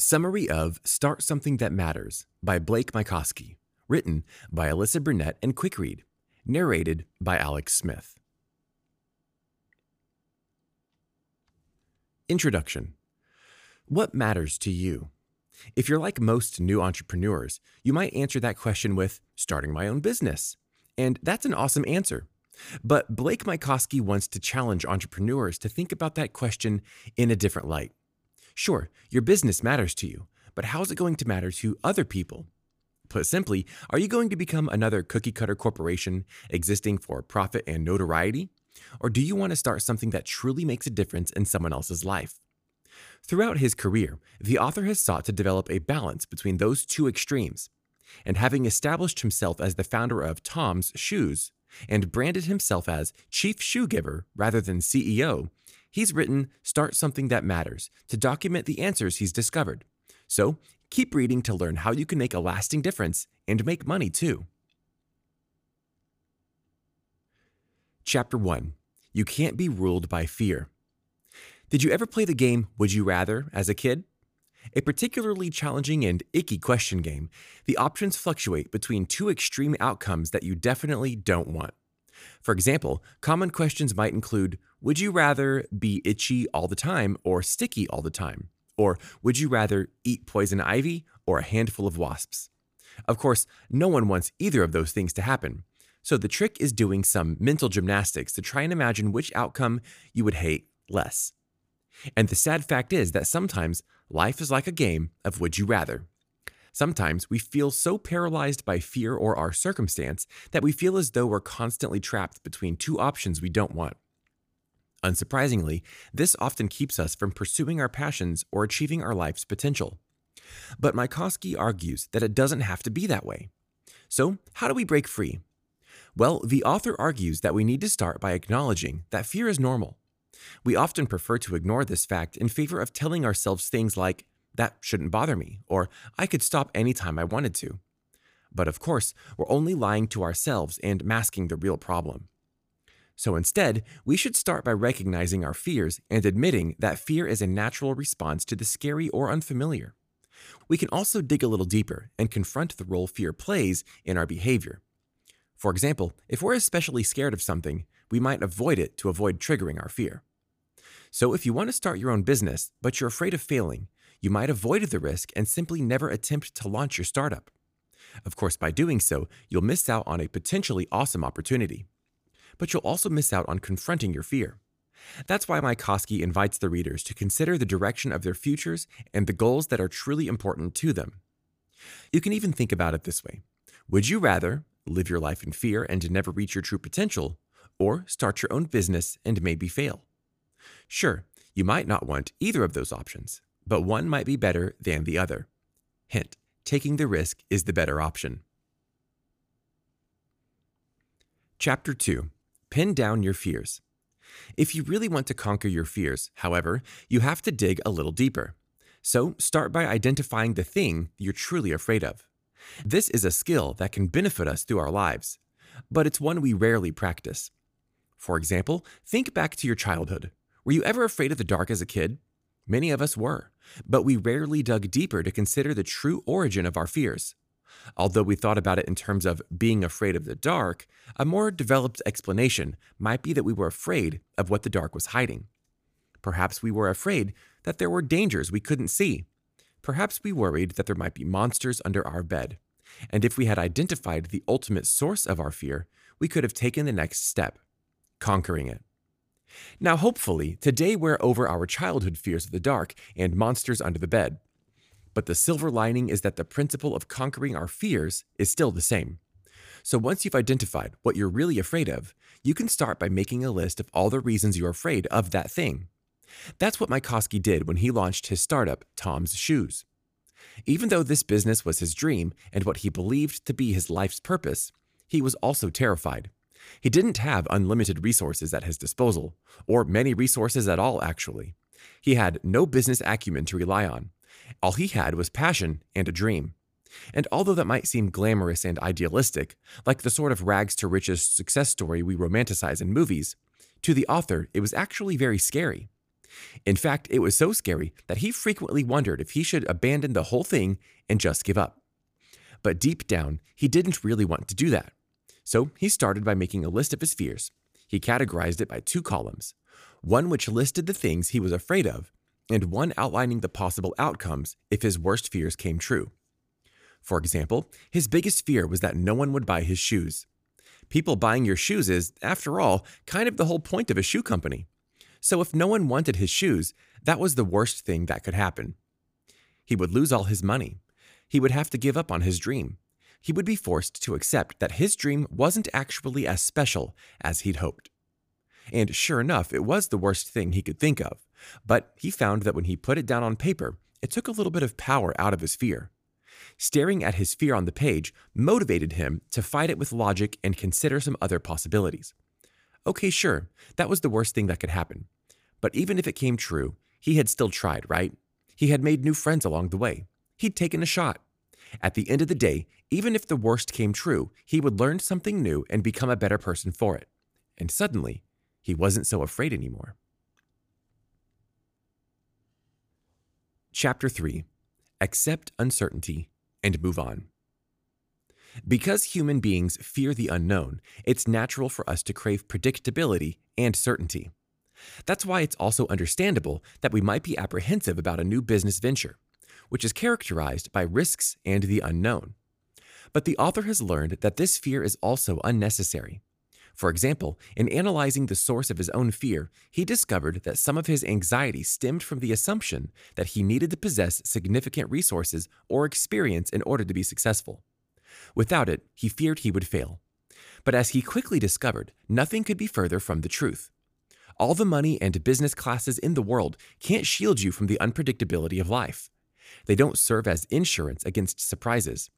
Summary of Start Something That Matters by Blake Mycoskie. Written by Alyssa Burnett and Quickread. Narrated by Alex Smith. Introduction What matters to you? If you're like most new entrepreneurs, you might answer that question with starting my own business. And that's an awesome answer. But Blake Mycoskie wants to challenge entrepreneurs to think about that question in a different light. Sure, your business matters to you, but how's it going to matter to other people? Put simply, are you going to become another cookie cutter corporation existing for profit and notoriety? Or do you want to start something that truly makes a difference in someone else's life? Throughout his career, the author has sought to develop a balance between those two extremes. And having established himself as the founder of Tom's Shoes and branded himself as Chief Shoe Giver rather than CEO, He's written Start Something That Matters to document the answers he's discovered. So keep reading to learn how you can make a lasting difference and make money too. Chapter 1 You Can't Be Ruled by Fear. Did you ever play the game Would You Rather as a kid? A particularly challenging and icky question game, the options fluctuate between two extreme outcomes that you definitely don't want. For example, common questions might include Would you rather be itchy all the time or sticky all the time? Or would you rather eat poison ivy or a handful of wasps? Of course, no one wants either of those things to happen. So the trick is doing some mental gymnastics to try and imagine which outcome you would hate less. And the sad fact is that sometimes life is like a game of would you rather. Sometimes we feel so paralyzed by fear or our circumstance that we feel as though we're constantly trapped between two options we don't want. Unsurprisingly, this often keeps us from pursuing our passions or achieving our life's potential. But Mycoskie argues that it doesn't have to be that way. So, how do we break free? Well, the author argues that we need to start by acknowledging that fear is normal. We often prefer to ignore this fact in favor of telling ourselves things like, that shouldn't bother me, or I could stop anytime I wanted to. But of course, we're only lying to ourselves and masking the real problem. So instead, we should start by recognizing our fears and admitting that fear is a natural response to the scary or unfamiliar. We can also dig a little deeper and confront the role fear plays in our behavior. For example, if we're especially scared of something, we might avoid it to avoid triggering our fear. So, if you want to start your own business, but you're afraid of failing, you might avoid the risk and simply never attempt to launch your startup. Of course, by doing so, you'll miss out on a potentially awesome opportunity. But you'll also miss out on confronting your fear. That's why Mycoskie invites the readers to consider the direction of their futures and the goals that are truly important to them. You can even think about it this way Would you rather live your life in fear and never reach your true potential, or start your own business and maybe fail? Sure, you might not want either of those options, but one might be better than the other. Hint taking the risk is the better option. Chapter 2 Pin Down Your Fears. If you really want to conquer your fears, however, you have to dig a little deeper. So start by identifying the thing you're truly afraid of. This is a skill that can benefit us through our lives, but it's one we rarely practice. For example, think back to your childhood. Were you ever afraid of the dark as a kid? Many of us were, but we rarely dug deeper to consider the true origin of our fears. Although we thought about it in terms of being afraid of the dark, a more developed explanation might be that we were afraid of what the dark was hiding. Perhaps we were afraid that there were dangers we couldn't see. Perhaps we worried that there might be monsters under our bed. And if we had identified the ultimate source of our fear, we could have taken the next step, conquering it. Now, hopefully, today we're over our childhood fears of the dark and monsters under the bed. But the silver lining is that the principle of conquering our fears is still the same. So once you've identified what you're really afraid of, you can start by making a list of all the reasons you're afraid of that thing. That's what Mycoskie did when he launched his startup, Tom's Shoes. Even though this business was his dream and what he believed to be his life's purpose, he was also terrified. He didn't have unlimited resources at his disposal, or many resources at all, actually. He had no business acumen to rely on. All he had was passion and a dream. And although that might seem glamorous and idealistic, like the sort of rags to riches success story we romanticize in movies, to the author it was actually very scary. In fact, it was so scary that he frequently wondered if he should abandon the whole thing and just give up. But deep down, he didn't really want to do that. So he started by making a list of his fears. He categorized it by two columns one which listed the things he was afraid of, and one outlining the possible outcomes if his worst fears came true. For example, his biggest fear was that no one would buy his shoes. People buying your shoes is, after all, kind of the whole point of a shoe company. So if no one wanted his shoes, that was the worst thing that could happen. He would lose all his money. He would have to give up on his dream. He would be forced to accept that his dream wasn't actually as special as he'd hoped. And sure enough, it was the worst thing he could think of. But he found that when he put it down on paper, it took a little bit of power out of his fear. Staring at his fear on the page motivated him to fight it with logic and consider some other possibilities. Okay, sure, that was the worst thing that could happen. But even if it came true, he had still tried, right? He had made new friends along the way. He'd taken a shot. At the end of the day, even if the worst came true, he would learn something new and become a better person for it. And suddenly, he wasn't so afraid anymore. Chapter 3 Accept Uncertainty and Move On. Because human beings fear the unknown, it's natural for us to crave predictability and certainty. That's why it's also understandable that we might be apprehensive about a new business venture, which is characterized by risks and the unknown. But the author has learned that this fear is also unnecessary. For example, in analyzing the source of his own fear, he discovered that some of his anxiety stemmed from the assumption that he needed to possess significant resources or experience in order to be successful. Without it, he feared he would fail. But as he quickly discovered, nothing could be further from the truth. All the money and business classes in the world can't shield you from the unpredictability of life. They don't serve as insurance against surprises.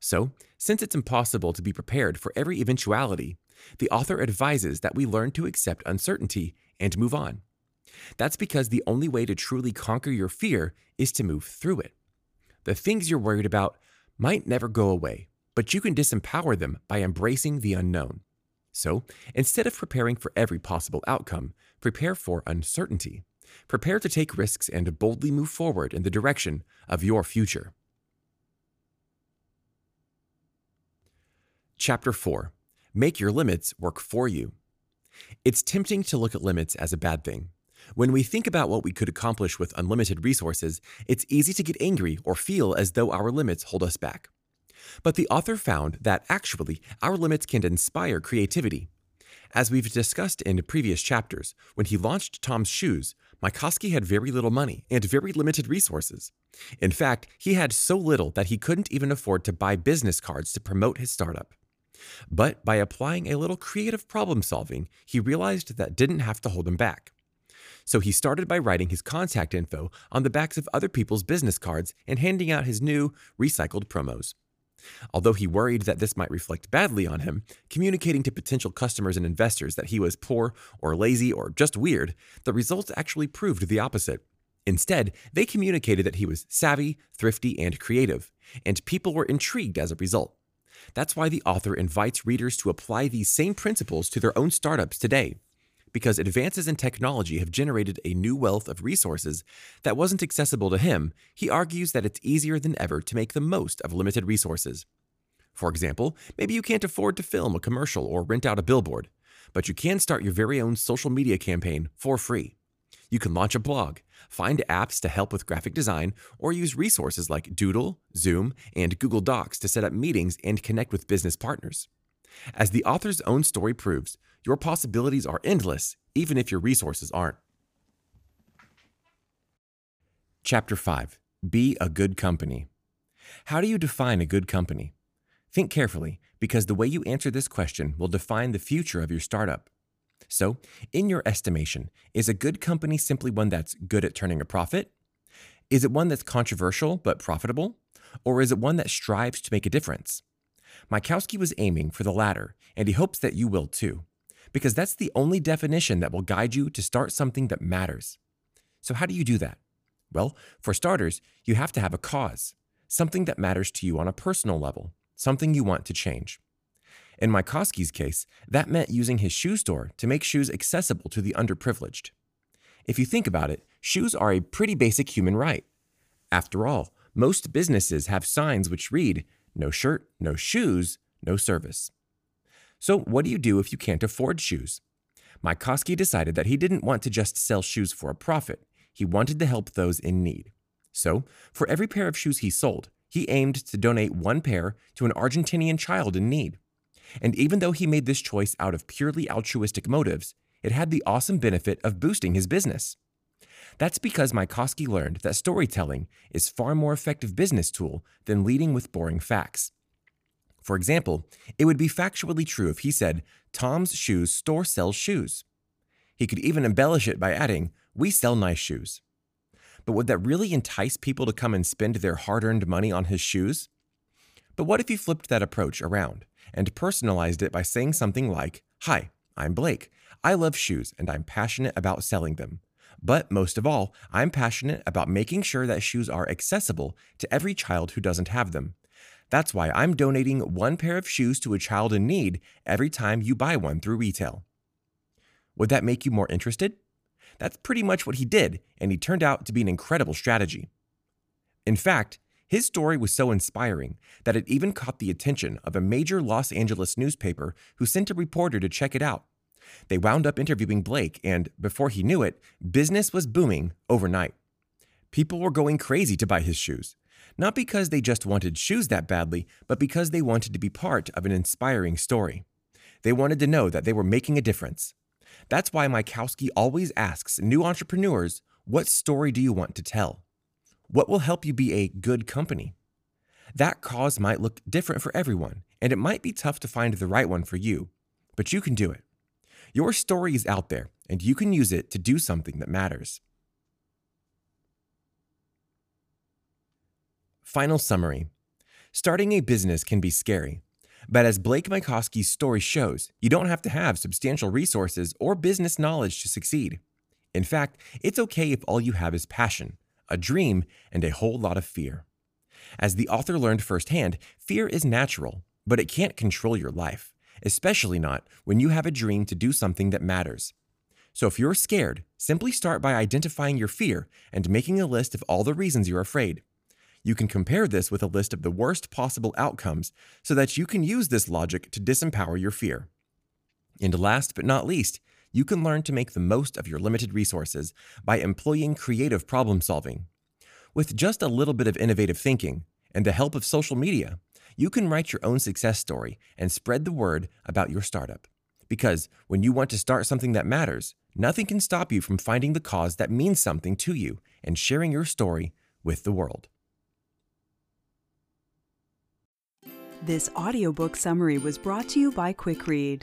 So, since it's impossible to be prepared for every eventuality, the author advises that we learn to accept uncertainty and move on. That's because the only way to truly conquer your fear is to move through it. The things you're worried about might never go away, but you can disempower them by embracing the unknown. So, instead of preparing for every possible outcome, prepare for uncertainty. Prepare to take risks and boldly move forward in the direction of your future. Chapter 4 Make your limits work for you. It's tempting to look at limits as a bad thing. When we think about what we could accomplish with unlimited resources, it's easy to get angry or feel as though our limits hold us back. But the author found that actually, our limits can inspire creativity. As we've discussed in previous chapters, when he launched Tom's Shoes, Mycoskie had very little money and very limited resources. In fact, he had so little that he couldn't even afford to buy business cards to promote his startup. But by applying a little creative problem solving, he realized that didn't have to hold him back. So he started by writing his contact info on the backs of other people's business cards and handing out his new, recycled promos. Although he worried that this might reflect badly on him, communicating to potential customers and investors that he was poor or lazy or just weird, the results actually proved the opposite. Instead, they communicated that he was savvy, thrifty, and creative, and people were intrigued as a result. That's why the author invites readers to apply these same principles to their own startups today. Because advances in technology have generated a new wealth of resources that wasn't accessible to him, he argues that it's easier than ever to make the most of limited resources. For example, maybe you can't afford to film a commercial or rent out a billboard, but you can start your very own social media campaign for free. You can launch a blog, find apps to help with graphic design, or use resources like Doodle, Zoom, and Google Docs to set up meetings and connect with business partners. As the author's own story proves, your possibilities are endless, even if your resources aren't. Chapter 5 Be a Good Company. How do you define a good company? Think carefully, because the way you answer this question will define the future of your startup. So, in your estimation, is a good company simply one that's good at turning a profit? Is it one that's controversial but profitable? Or is it one that strives to make a difference? Mycoskie was aiming for the latter, and he hopes that you will too, because that's the only definition that will guide you to start something that matters. So, how do you do that? Well, for starters, you have to have a cause, something that matters to you on a personal level, something you want to change. In Mycoskie's case, that meant using his shoe store to make shoes accessible to the underprivileged. If you think about it, shoes are a pretty basic human right. After all, most businesses have signs which read, no shirt, no shoes, no service. So, what do you do if you can't afford shoes? Mycoskie decided that he didn't want to just sell shoes for a profit, he wanted to help those in need. So, for every pair of shoes he sold, he aimed to donate one pair to an Argentinian child in need. And even though he made this choice out of purely altruistic motives, it had the awesome benefit of boosting his business. That's because Mycoskie learned that storytelling is far more effective business tool than leading with boring facts. For example, it would be factually true if he said, Tom's Shoes store sells shoes. He could even embellish it by adding, We sell nice shoes. But would that really entice people to come and spend their hard earned money on his shoes? But what if he flipped that approach around and personalized it by saying something like, Hi, I'm Blake. I love shoes and I'm passionate about selling them. But most of all, I'm passionate about making sure that shoes are accessible to every child who doesn't have them. That's why I'm donating one pair of shoes to a child in need every time you buy one through retail. Would that make you more interested? That's pretty much what he did, and he turned out to be an incredible strategy. In fact, his story was so inspiring that it even caught the attention of a major Los Angeles newspaper who sent a reporter to check it out. They wound up interviewing Blake, and before he knew it, business was booming overnight. People were going crazy to buy his shoes, not because they just wanted shoes that badly, but because they wanted to be part of an inspiring story. They wanted to know that they were making a difference. That's why Mycoskie always asks new entrepreneurs, what story do you want to tell? What will help you be a good company? That cause might look different for everyone, and it might be tough to find the right one for you, but you can do it. Your story is out there, and you can use it to do something that matters. Final summary Starting a business can be scary. But as Blake Mycoskie's story shows, you don't have to have substantial resources or business knowledge to succeed. In fact, it's okay if all you have is passion, a dream, and a whole lot of fear. As the author learned firsthand, fear is natural, but it can't control your life, especially not when you have a dream to do something that matters. So if you're scared, simply start by identifying your fear and making a list of all the reasons you're afraid. You can compare this with a list of the worst possible outcomes so that you can use this logic to disempower your fear. And last but not least, you can learn to make the most of your limited resources by employing creative problem solving. With just a little bit of innovative thinking and the help of social media, you can write your own success story and spread the word about your startup. Because when you want to start something that matters, nothing can stop you from finding the cause that means something to you and sharing your story with the world. This audiobook summary was brought to you by QuickRead.